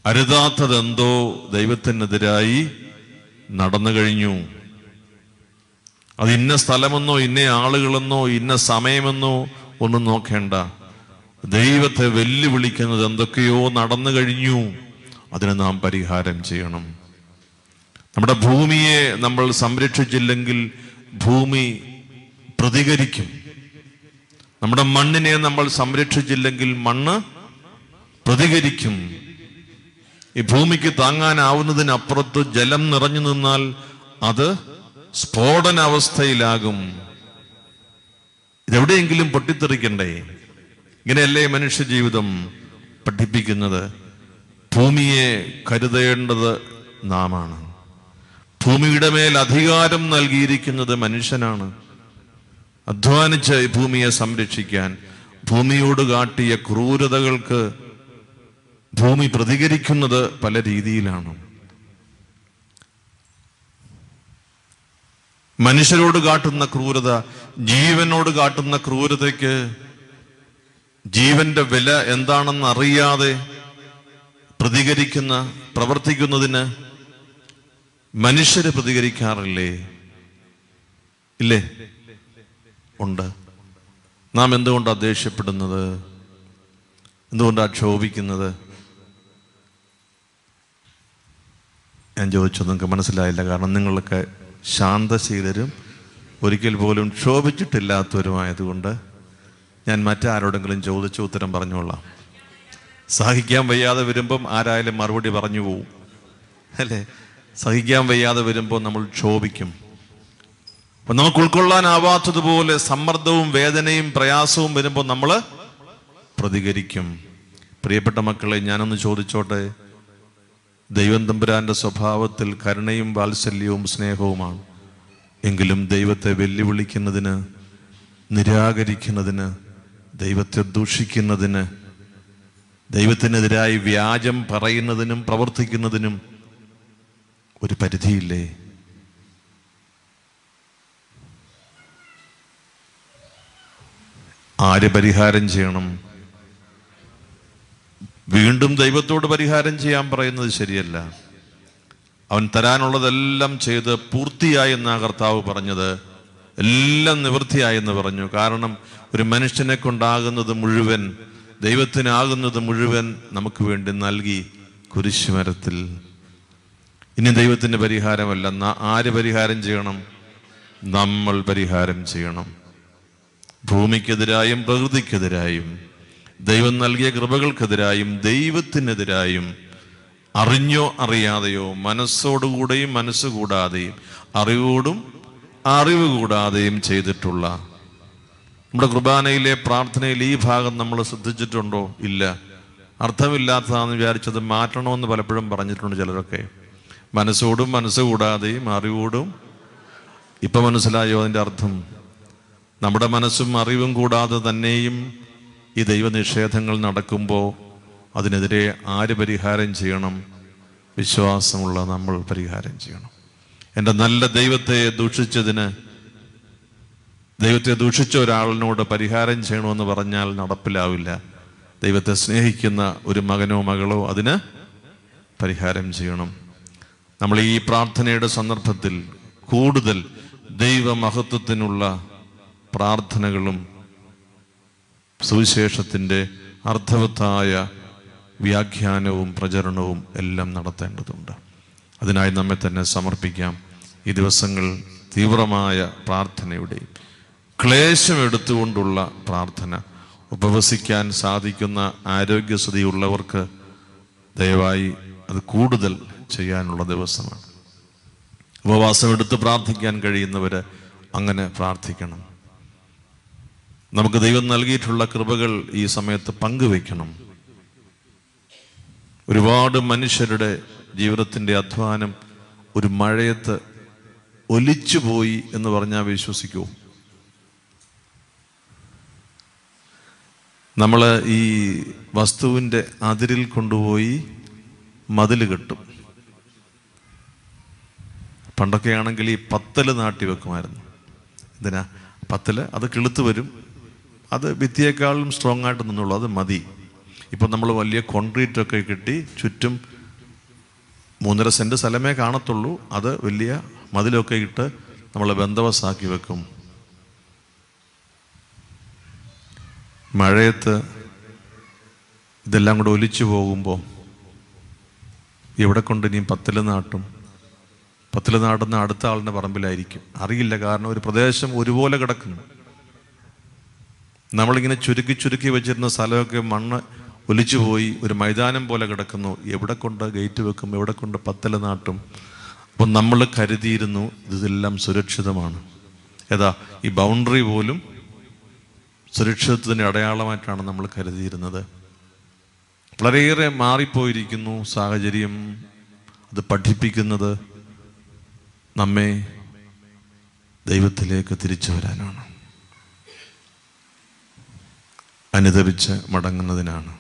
A: അരുതാത്തതെന്തോ ദൈവത്തിനെതിരായി നടന്നു കഴിഞ്ഞു. അത് ഇന്ന സ്ഥലമെന്നോ ഇന്ന ആളുകളെന്നോ ഇന്ന സമയമെന്നോ ഒന്നും നോക്കേണ്ട. ദൈവത്തെ വെല്ലുവിളിക്കുന്നത് എന്തൊക്കെയോ നടന്നു കഴിഞ്ഞു. അതിന് നാം പരിഹാരം ചെയ്യണം. നമ്മുടെ ഭൂമിയെ നമ്മൾ സംരക്ഷിച്ചില്ലെങ്കിൽ ഭൂമി പ്രതികരിക്കും. നമ്മുടെ മണ്ണിനെ നമ്മൾ സംരക്ഷിച്ചില്ലെങ്കിൽ മണ്ണ് പ്രതികരിക്കും. ഈ ഭൂമിക്ക് താങ്ങാനാവുന്നതിനപ്പുറത്ത് ജലം നിറഞ്ഞു നിന്നാൽ അത് സ്ഫോടനാവസ്ഥയിലാകും. ഇതെവിടെയെങ്കിലും പൊട്ടിത്തെറിക്കണ്ടേ? ഇങ്ങനെയല്ലേ മനുഷ്യ ജീവിതം പഠിപ്പിക്കുന്നത്? ഭൂമിയെ കരുതേണ്ടത് നാമാണ്. ഭൂമിയുടെ മേൽ അധികാരം നൽകിയിരിക്കുന്നത് മനുഷ്യനാണ്. അധ്വാനിച്ച് ഭൂമിയെ സംരക്ഷിക്കാൻ ഭൂമിയോട് കാട്ടിയ ക്രൂരതകൾക്ക് ഭൂമി പ്രതികരിക്കുന്നത് പല രീതിയിലാണ്. മനുഷ്യരോട് കാട്ടുന്ന ക്രൂരത ജീവനോട് കാട്ടുന്ന ക്രൂരതയ്ക്ക് ജീവന്റെ വില എന്താണെന്ന് അറിയാതെ പ്രതികരിക്കുന്ന പ്രവർത്തിക്കുന്നതിന് മനുഷ്യര് പ്രതികരിക്കാറില്ലേ? ഇല്ലേ? ഉണ്ട്. നാം എന്തുകൊണ്ടാണ് ദേഷ്യപ്പെടുന്നത്? എന്തുകൊണ്ടാണ് ക്ഷോഭിക്കുന്നത്? ഞാൻ ചോദിച്ചത് നിങ്ങൾക്ക് മനസ്സിലായില്ല. കാരണം നിങ്ങളൊക്കെ ശാന്തശീലരും ഒരിക്കൽ പോലും ക്ഷോഭിച്ചിട്ടില്ലാത്തവരുമായതുകൊണ്ട് ഞാൻ മറ്റാരോടെങ്കിലും ചോദിച്ച ഉത്തരം പറഞ്ഞോളാം. സഹിക്കാൻ വയ്യാതെ വരുമ്പം ആരായാലും മറുപടി പറഞ്ഞു പോവും. അല്ലേ? സഹിക്കാൻ വയ്യാതെ വരുമ്പോൾ നമ്മൾ ക്ഷോഭിക്കും. അപ്പം നമുക്ക് ഉൾക്കൊള്ളാനാവാത്തതുപോലെ സമ്മർദ്ദവും വേദനയും പ്രയാസവും വരുമ്പോൾ നമ്മൾ പ്രതികരിക്കും. പ്രിയപ്പെട്ട മക്കളെ ഞാനൊന്ന് ചോദിച്ചോട്ടെ? ദൈവം തമ്പുരാന്റെ സ്വഭാവത്തിൽ കരുണയും വാത്സല്യവും സ്നേഹവുമാണ്. എങ്കിലും ദൈവത്തെ വെല്ലുവിളിക്കുന്നതിന് നിരാകരിക്കുന്നതിന് ദൈവത്തെ ദൂഷിക്കുന്നതിന് ദൈവത്തിനെതിരായി വ്യാജം പറയുന്നതിനും പ്രവർത്തിക്കുന്നതിനും ഒരു പരിധിയില്ലേ? ആര് പരിഹാരം ചെയ്യണം? വീണ്ടും ദൈവത്തോട് പരിഹാരം ചെയ്യാൻ പറയുന്നത് ശരിയല്ല. അവൻ തരാനുള്ളതെല്ലാം ചെയ്ത് പൂർത്തിയായി എന്നാ കർത്താവ് പറഞ്ഞത്. എല്ലാം നിവൃത്തിയായി എന്ന് പറഞ്ഞു. കാരണം ഒരു മനുഷ്യനെ കൊണ്ടാകുന്നത് മുഴുവൻ ദൈവത്തിനാകുന്നത് മുഴുവൻ നമുക്ക് വേണ്ടി നൽകി കുരിശുമരത്തിൽ. ഇനി ദൈവത്തിന്റെ പരിഹാരമല്ല. ആര് പരിഹാരം ചെയ്യണം? നമ്മൾ പരിഹാരം ചെയ്യണം. ഭൂമിക്കെതിരായും പ്രകൃതിക്കെതിരായും ദൈവം നൽകിയ കൃപകൾക്കെതിരായും ദൈവത്തിനെതിരായും അറിഞ്ഞോ അറിയാതെയോ മനസ്സോടുകൂടെയും മനസ്സ് കൂടാതെയും അറിവോടും അറിവ് കൂടാതെയും ചെയ്തിട്ടുള്ള നമ്മുടെ കുർബാനയിലെ പ്രാർത്ഥനയിൽ ഈ ഭാഗം നമ്മൾ ശ്രദ്ധിച്ചിട്ടുണ്ടോ? ഇല്ല. അർത്ഥമില്ലാത്തതാണെന്ന് വിചാരിച്ചത് മാറ്റണമെന്ന് പലപ്പോഴും പറഞ്ഞിട്ടുണ്ട് ചിലരൊക്കെ. മനസ്സോടും മനസ്സ് കൂടാതെയും അറിവോടും ഇപ്പം മനസ്സിലായോ അതിന്റെ അർത്ഥം? നമ്മുടെ മനസ്സും അറിവും കൂടാതെ തന്നെയും ഈ ദൈവനിഷേധങ്ങൾ നടക്കുമ്പോൾ അതിനെതിരെ ആര് പരിഹാരം ചെയ്യണം? വിശ്വാസമുള്ള നമ്മൾ പരിഹാരം ചെയ്യണം. എന്റെ നല്ല ദൈവത്തെ ദൂഷിച്ചതിന് ദൈവത്തെ ദൂഷിച്ച ഒരാളിനോട് പരിഹാരം ചെയ്യണമെന്ന് പറഞ്ഞാൽ നടപ്പിലാവില്ല. ദൈവത്തെ സ്നേഹിക്കുന്ന ഒരു മകനോ മകളോ അതിന് പരിഹാരം ചെയ്യണം. നമ്മൾ ഈ പ്രാർത്ഥനയുടെ സന്ദർഭത്തിൽ കൂടുതൽ ദൈവമഹത്വത്തിനുള്ള പ്രാർത്ഥനകളും സുവിശേഷത്തിന്റെ അർത്ഥവത്തായ വ്യാഖ്യാനവും പ്രചരണവും എല്ലാം നടത്തേണ്ടതുണ്ട്. അതിനായി നമ്മെ തന്നെ സമർപ്പിക്കാം. ഈ ദിവസങ്ങൾ തീവ്രമായ പ്രാർത്ഥനയുടെയും ക്ലേശമെടുത്തുകൊണ്ടുള്ള പ്രാർത്ഥന. ഉപവസിക്കാൻ സാധിക്കുന്ന ആരോഗ്യസ്ഥിതിയുള്ളവർക്ക് ദയവായി അത് കൂടുതൽ ചെയ്യാനുള്ള ദിവസമാണ്. ഉപവാസം എടുത്ത് പ്രാർത്ഥിക്കാൻ കഴിയുന്നവർ അങ്ങനെ പ്രാർത്ഥിക്കണം. നമുക്ക് ദൈവം നൽകിയിട്ടുള്ള കൃപകൾ ഈ സമയത്ത് പങ്കുവെക്കണം ഒരുപാട് മനുഷ്യരുടെ ജീവിതത്തിന്റെ അധ്വാനം ഒരു മഴയത്ത് ഒലിച്ചുപോയി എന്ന് പറഞ്ഞാൽ വിശ്വസിക്കൂ. നമ്മൾ ഈ വസ്തുവിന്റെ അതിരിൽ കൊണ്ടുപോയി മതിൽ കെട്ടും. പണ്ടൊക്കെ ആണെങ്കിൽ ഈ പത്തൽ നാട്ടി വെക്കുമായിരുന്നു. എന്തിനാ? പത്തൽ അത് കിളുത്ത് വരും. അത് ഭിത്തിയേക്കാളും സ്ട്രോങ് ആയിട്ട് നിന്നുള്ളൂ. അത് മതി. ഇപ്പം നമ്മൾ വലിയ കോൺക്രീറ്റ് ഒക്കെ കെട്ടി ചുറ്റും മൂന്നര സെന്റ് സ്ഥലമേ കാണത്തുള്ളൂ. അത് വലിയ മതിലൊക്കെ ഇട്ട് നമ്മൾ ബന്ധവസാക്കി വെക്കും. മഴയത്ത് ഇതെല്ലാം കൂടെ ഒലിച്ചു പോകുമ്പോൾ എവിടെ കൊണ്ട് ഇനിയും പത്തിൽ നാട്ടും? പത്തിൽ നാടുന്ന അടുത്ത ആളിന്റെ പറമ്പിലായിരിക്കും. അറിയില്ല. കാരണം ഒരു പ്രദേശം ഒരുപോലെ കിടക്കുന്നു. നമ്മളിങ്ങനെ ചുരുക്കി ചുരുക്കി വെച്ചിരുന്ന സ്ഥലമൊക്കെ മണ്ണ് ഒലിച്ചു പോയി ഒരു മൈതാനം പോലെ കിടക്കുന്നു. എവിടെ കൊണ്ട് ഗേറ്റ് വെക്കും എവിടെ കൊണ്ട് പത്തല നാട്ടും? അപ്പം നമ്മൾ കരുതിയിരുന്നു ഇതെല്ലാം സുരക്ഷിതമാണ്. ഏതാ ഈ ബൗണ്ടറി പോലും സുരക്ഷിതത്തിന് അടയാളമായിട്ടാണ് നമ്മൾ കരുതിയിരുന്നത്. വളരെയേറെ മാറിപ്പോയിരിക്കുന്നു സാഹചര്യം. അത് പഠിപ്പിക്കുന്നത് നമ്മെ ദൈവത്തിലേക്ക് തിരിച്ചു വരാനാണ്. അനുദപിച്ച് മടങ്ങുന്നതിനാണ്.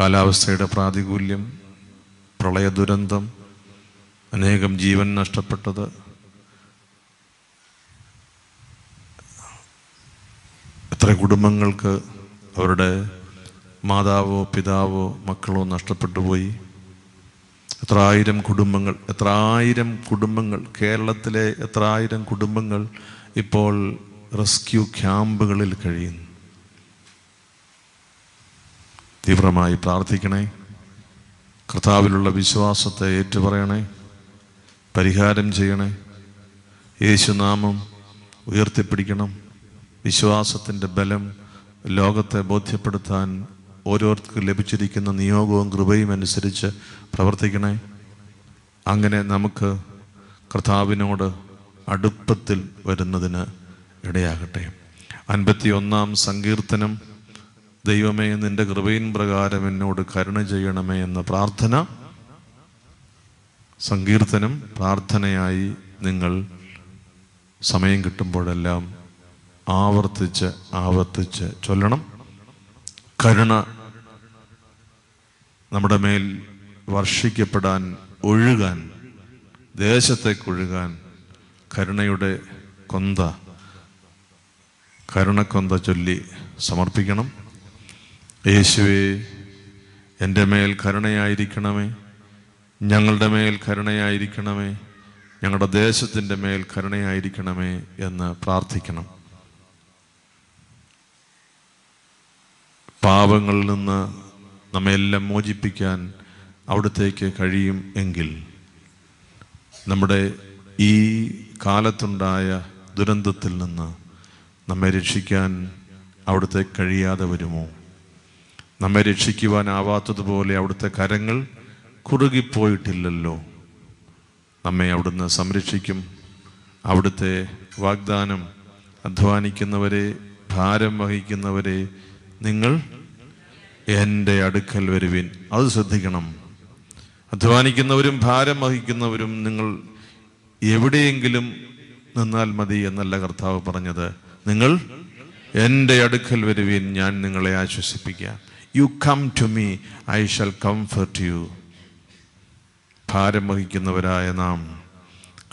A: കാലാവസ്ഥയുടെ പ്രാതികൂല്യം പ്രളയ ദുരന്തം അനേകം ജീവൻ നഷ്ടപ്പെട്ടത് എത്ര കുടുംബങ്ങൾക്ക് അവരുടെ മാതാവോ പിതാവോ മക്കളോ നഷ്ടപ്പെട്ടു പോയി. എത്ര ആയിരം കുടുംബങ്ങൾ എത്ര ആയിരം കുടുംബങ്ങൾ കേരളത്തിലെ എത്ര ആയിരം കുടുംബങ്ങൾ ഇപ്പോൾ റെസ്ക്യൂ ക്യാമ്പുകളിൽ കഴിയുന്നു. തീവ്രമായി പ്രാർത്ഥിക്കണേ. കർത്താവിലുള്ള വിശ്വാസത്തെ ഏറ്റുപറയണേ. പരിഹാരം ചെയ്യണേ. യേശുനാമം ഉയർത്തിപ്പിടിക്കണം. വിശ്വാസത്തിന്റെ ബലം ലോകത്തെ ബോധ്യപ്പെടുത്താൻ ഓരോരുത്തർക്ക് ലഭിച്ചിരിക്കുന്ന നിയോഗവും കൃപയും അനുസരിച്ച് പ്രവർത്തിക്കണേ. അങ്ങനെ നമുക്ക് കർത്താവിനോട് അടുപ്പത്തിൽ വരുന്നതിന് ഇടയാകട്ടെ. അൻപത്തി ഒന്നാം സങ്കീർത്തനം ദൈവമേ നിന്റെ കൃപയിൻ പ്രകാരം എന്നോട് കരുണ ചെയ്യണമേ എന്ന പ്രാർത്ഥന സങ്കീർത്തനം പ്രാർത്ഥനയായി നിങ്ങൾ സമയം കിട്ടുമ്പോഴെല്ലാം ആവർത്തിച്ച് ആവർത്തിച്ച് ചൊല്ലണം. കരുണ നമ്മുടെ മേൽ വർഷിക്കപ്പെടാൻ ഒഴുകാൻ ദേശത്തേക്കൊഴുകാൻ കരുണയുടെ കൊന്ത കരുണക്കൊന്ത ചൊല്ലി സമർപ്പിക്കണം. യേശുവേ എന്റെ മേൽ കരുണയായിരിക്കണമേ. ഞങ്ങളുടെ മേൽ കരുണയായിരിക്കണമേ. ഞങ്ങളുടെ ദേശത്തിന്റെ മേൽ കരുണയായിരിക്കണമേ എന്ന് പ്രാർത്ഥിക്കണം. പാപങ്ങളിൽ നിന്ന് നമ്മെല്ലാം മോചിപ്പിക്കാൻ അവിടത്തേക്ക് കഴിയും എങ്കിൽ നമ്മുടെ ഈ കാലത്തുണ്ടായ ദുരന്തത്തിൽ നിന്ന് നമ്മെ രക്ഷിക്കാൻ അവിടുത്തെ കഴിയാതെ വരുമോ? നമ്മെ രക്ഷിക്കുവാനാവാത്തതുപോലെ അവിടുത്തെ കരങ്ങൾ കുറുകിപ്പോയിട്ടില്ലല്ലോ. നമ്മെ അവിടുന്ന് സംരക്ഷിക്കും. അവിടുത്തെ വാഗ്ദാനം അധ്വാനിക്കുന്നവരെ ഭാരം വഹിക്കുന്നവരെ നിങ്ങൾ എന്റെ അടുക്കൽ വരുവിൻ. അത് ശ്രദ്ധിക്കണം. അധ്വാനിക്കുന്നവരും ഭാരം വഹിക്കുന്നവരും നിങ്ങൾ എവിടെയെങ്കിലും നിന്നാൽ മതി എന്നല്ല കർത്താവ് പറഞ്ഞത്. നിങ്ങൾ എന്റെ അടുക്കൽ വരുവിൻ. ഞാൻ നിങ്ങളെ ആശ്വസിപ്പിക്കാം. You come to me I shall comfort you ഭാരം വഹിക്കുന്നവരായ നാം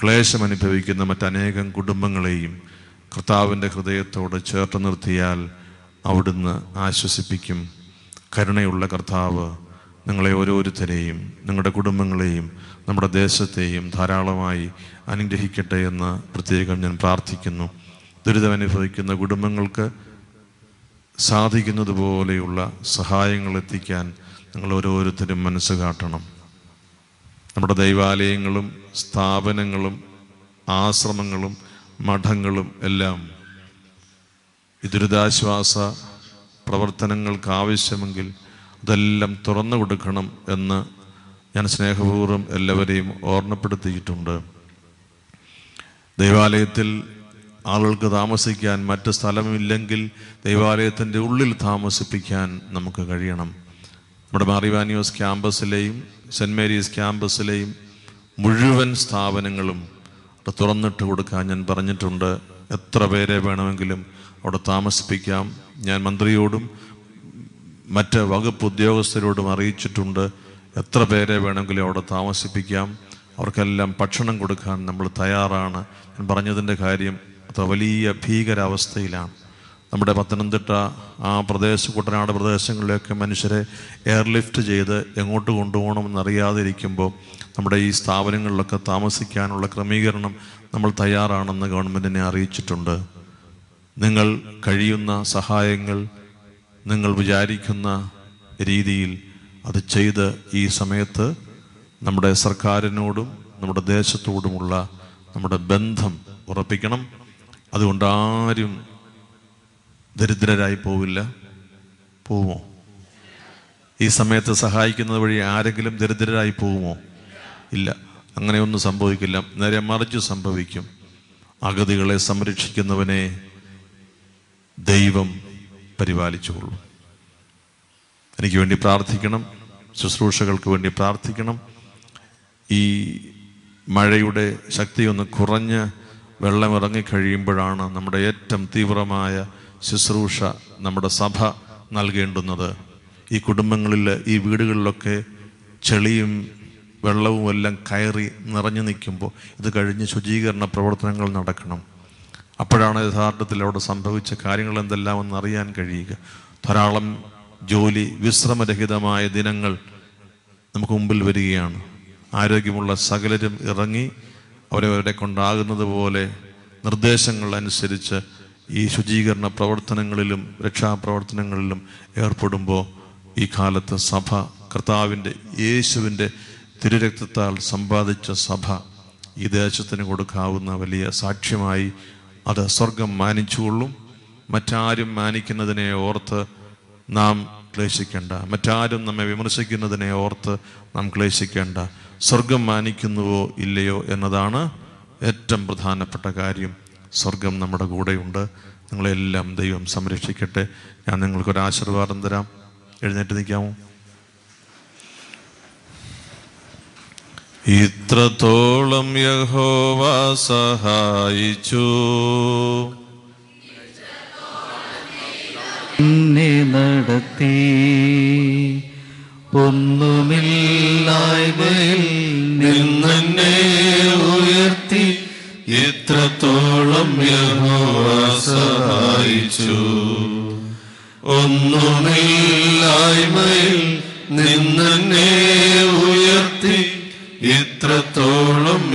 A: ക്ലേശം അനുഭവിക്കുന്ന മറ്റനേകം കുടുംബങ്ങളെയും കർത്താവിന്റെ ഹൃദയത്തോട് ചേർത്ത് നിർത്തിയാൽ അവിടുന്ന് ആശ്വസിപ്പിക്കും. കരുണയുള്ള കർത്താവ് നിങ്ങളെ ഓരോരുത്തരെയും നിങ്ങളുടെ കുടുംബങ്ങളെയും നമ്മുടെ ദേശത്തെയും ധാരാളമായി അനുഗ്രഹിക്കട്ടെ എന്ന് പ്രത്യേകം ഞാൻ പ്രാർത്ഥിക്കുന്നു. ദുരിതമനുഭവിക്കുന്ന കുടുംബങ്ങൾക്ക് സാധിക്കുന്നത് പോലെയുള്ള സഹായങ്ങൾ എത്തിക്കാൻ നിങ്ങൾ ഓരോരുത്തരും മനസ്സ് കാട്ടണം. നമ്മുടെ ദൈവാലയങ്ങളും സ്ഥാപനങ്ങളും ആശ്രമങ്ങളും മഠങ്ങളും എല്ലാം ദുരിതാശ്വാസ പ്രവർത്തനങ്ങൾക്ക് ആവശ്യമെങ്കിൽ അതെല്ലാം തുറന്നു കൊടുക്കണം എന്ന് ഞാൻ സ്നേഹപൂർവം എല്ലാവരെയും ഓർമ്മപ്പെടുത്തിയിട്ടുണ്ട്. ദൈവാലയത്തിൽ ആളുകൾക്ക് താമസിക്കാൻ മറ്റ് സ്ഥലമില്ലെങ്കിൽ ദൈവാലയത്തിന്റെ ഉള്ളിൽ താമസിപ്പിക്കാൻ നമുക്ക് കഴിയണം. നമ്മുടെ മാറിവാനിയോസ് ക്യാമ്പസിലെയും സെന്റ് മേരീസ് ക്യാമ്പസിലെയും മുഴുവൻ സ്ഥാപനങ്ങളും അവിടെ തുറന്നിട്ട് കൊടുക്കാൻ ഞാൻ പറഞ്ഞിട്ടുണ്ട്. എത്ര പേരെ വേണമെങ്കിലും അവിടെ താമസിപ്പിക്കാം. ഞാൻ മന്ത്രിയോടും മറ്റ് വകുപ്പ് ഉദ്യോഗസ്ഥരോടും അറിയിച്ചിട്ടുണ്ട്. എത്ര പേരെ വേണമെങ്കിലും അവിടെ താമസിപ്പിക്കാം. അവർക്കെല്ലാം ഭക്ഷണം കൊടുക്കാൻ നമ്മൾ തയ്യാറാണ്. ഞാൻ പറഞ്ഞതിന്റെ കാര്യം അത്ര വലിയ ഭീകരാവസ്ഥയിലാണ്. നമ്മുടെ പത്തനംതിട്ട ആ പ്രദേശ കുട്ടനാട് പ്രദേശങ്ങളിലൊക്കെ മനുഷ്യരെ എയർലിഫ്റ്റ് ചെയ്ത് എങ്ങോട്ട് കൊണ്ടുപോകണമെന്ന് ഇരിക്കുമ്പോൾ നമ്മുടെ ഈ സ്ഥാപനങ്ങളിലൊക്കെ താമസിക്കാനുള്ള ക്രമീകരണം നമ്മൾ തയ്യാറാണെന്ന് ഗവൺമെന്റിനെ അറിയിച്ചിട്ടുണ്ട്. നിങ്ങൾ കഴിയുന്ന സഹായങ്ങൾ നിങ്ങൾ വിചാരിക്കുന്ന രീതിയിൽ അത് ചെയ്ത് ഈ സമയത്ത് നമ്മുടെ സർക്കാരിനോടും നമ്മുടെ ദേശത്തോടുമുള്ള നമ്മുടെ ബന്ധം ഉറപ്പിക്കണം. അതുകൊണ്ട് ആരും ദരിദ്രരായി പോവില്ല. പോവുമോ? ഈ സമയത്ത് സഹായിക്കുന്നത് വഴി ആരെങ്കിലും ദരിദ്രരായി പോവുമോ? ഇല്ല. അങ്ങനെയൊന്നും സംഭവിക്കില്ല. നേരെ മറിച്ച് സംഭവിക്കും. അഗതികളെ സംരക്ഷിക്കുന്നവനെ ദൈവം പരിപാലിച്ചുകൊള്ളും. എനിക്ക് വേണ്ടി പ്രാർത്ഥിക്കണം. ശുശ്രൂഷകൾക്ക് വേണ്ടി പ്രാർത്ഥിക്കണം. ഈ മഴയുടെ ശക്തിയൊന്ന് കുറഞ്ഞ് വെള്ളം ഇറങ്ങിക്കഴിയുമ്പോഴാണ് നമ്മുടെ ഏറ്റവും തീവ്രമായ ശുശ്രൂഷ നമ്മുടെ സഭ നൽകേണ്ടുന്നത്. ഈ കുടുംബങ്ങളിൽ ഈ വീടുകളിലൊക്കെ ചെളിയും വെള്ളവും എല്ലാം കയറി നിറഞ്ഞു നിൽക്കുമ്പോൾ ഇത് കഴിഞ്ഞ് ശുചീകരണ പ്രവർത്തനങ്ങൾ നടക്കണം. അപ്പോഴാണ് യഥാർത്ഥത്തിൽ അവിടെ സംഭവിച്ച കാര്യങ്ങൾ എന്തെല്ലാമെന്ന് അറിയാൻ കഴിയുക. ധാരാളം ജോലി വിശ്രമരഹിതമായ ദിനങ്ങൾ നമുക്ക് മുമ്പിൽ വരികയാണ്. ആരോഗ്യമുള്ള സകലരും ഇറങ്ങി അവരവരെ കൊണ്ടാകുന്നത് പോലെ നിർദ്ദേശങ്ങൾ അനുസരിച്ച് ഈ ശുചീകരണ പ്രവർത്തനങ്ങളിലും രക്ഷാപ്രവർത്തനങ്ങളിലും ഏർപ്പെടുമ്പോൾ ഈ കാലത്ത് സഭ കർത്താവിന്റെ യേശുവിന്റെ തിരുരക്തത്താൽ സമ്പാദിച്ച സഭ ഈ ദേശത്തിന് കൊടുക്കാവുന്ന വലിയ സാക്ഷ്യമായി അത് സ്വർഗം മാനിച്ചുകൊള്ളും. മറ്റാരും മാനിക്കുന്നതിനെ ഓർത്ത് നാം ക്ലേശിക്കേണ്ട. മറ്റാരും നമ്മെ വിമർശിക്കുന്നതിനെ ഓർത്ത് നാം ക്ലേശിക്കേണ്ട. സ്വർഗം മാനിക്കുന്നുവോ ഇല്ലയോ എന്നതാണ് ഏറ്റവും പ്രധാനപ്പെട്ട കാര്യം. സ്വർഗം നമ്മുടെ കൂടെയുണ്ട്. നിങ്ങളെല്ലാം ദൈവം സംരക്ഷിക്കട്ടെ. ഞാൻ നിങ്ങൾക്കൊരു ആശീർവാദം തരാം. എഴുന്നേറ്റ് നിൽക്കാമോ? ഇത്രത്തോളം യഹോവ സഹായിച്ചു.
B: നടത്തി. ഒന്നുമില്ലായ്മയിൽ നിന്നെ ഉയർത്തി
A: ഇത്രത്തോളം സഹായിച്ചു. ഒന്നുമില്ലായ്മയിൽ നിന്നെ ഉയർത്തി ഇത്രത്തോളം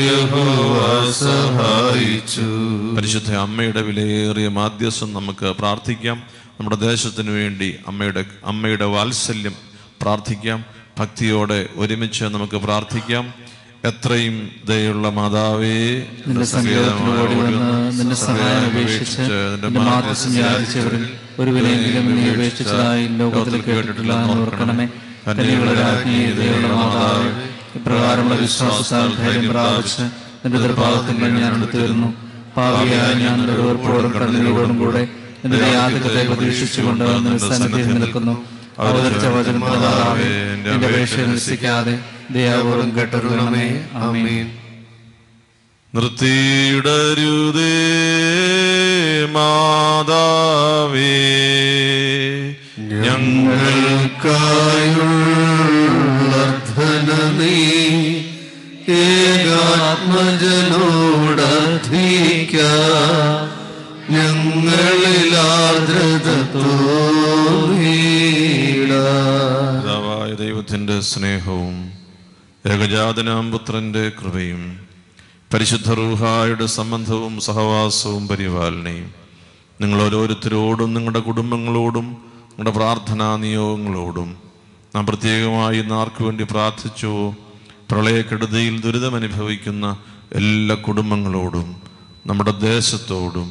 A: സഹായിച്ചു. പരിശുദ്ധ അമ്മയുടെ വിലയേറിയ മാധ്യസ്ഥം നമുക്ക് പ്രാർത്ഥിക്കാം. നമ്മുടെ ദേശത്തിന് വേണ്ടി അമ്മയുടെ അമ്മയുടെ വാത്സല്യം പ്രാർത്ഥിക്കാം. ഭക്തിയോടെ ഒരുമിച്ച് നമുക്ക് പ്രാർത്ഥിക്കാം. എത്രയും ദയുള്ള മാതാവേ
B: നിന്റെ സഹായം അപേക്ഷിച്ച് നിന്റെ മാതൃസം യാചിച്ചവരിൽ ഒരുവിനെങ്കിലും നീ അപേക്ഷിച്ചതായി ലോകത്തിൽ കേട്ടിട്ടില്ല എന്ന് ഓർക്കണമേ. കന്യകളുടെ രാജ്ഞി ദൈവയുടെ മാതാവ് ഇപ്രകാരമുള്ള വിശ്വാസത്താൽ ധൈര്യം പ്രാപിച്ച് നിന്റെ ദുർഭാഗത്തിൽ ഞാൻ എടുത്തു വരുന്നു. പാപിയായ ഞാൻ വെറുപ്പോടും കൂടെ നിന്റെ യാതൊക്കെ പ്രതീക്ഷിച്ചുകൊണ്ട് നിന്റെ സന്നിധിയിൽ നിൽക്കുന്നു. അവതരിച്ച വചനം പ്രകാരമേ എന്റെ അപേക്ഷ നിരസിക്കാതെ ദയാപൂർവം കേട്ടൊരുണമേ ആമീൻ.
A: നിർത്തിയിടരുതേ മാതാവേ.
C: ഞങ്ങൾക്കായുള്ളർത്ഥന നീ ഏകാത്മജനോടധിക
A: സ്നേഹവും ഏകജാതനാം പുത്രന്റെ കൃപയും പരിശുദ്ധ റൂഹായുടെ സംബന്ധവും സഹവാസവും പരിപാലനയും നിങ്ങൾ ഓരോരുത്തരോടും നിങ്ങളുടെ കുടുംബങ്ങളോടും നിങ്ങളുടെ പ്രാർത്ഥനാ നിയോഗങ്ങളോടും നാം പ്രത്യേകമായി ഇന്ന് ആർക്കു വേണ്ടി പ്രാർത്ഥിച്ചു? പ്രളയക്കെടുതിയിൽ ദുരിതമനുഭവിക്കുന്ന എല്ലാ കുടുംബങ്ങളോടും നമ്മുടെ ദേശത്തോടും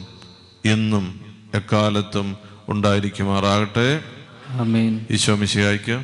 A: എന്നും എക്കാലത്തും ഉണ്ടായിരിക്കുമാറാകട്ടെ. ഈശോ മിശിഹായ്ക്ക്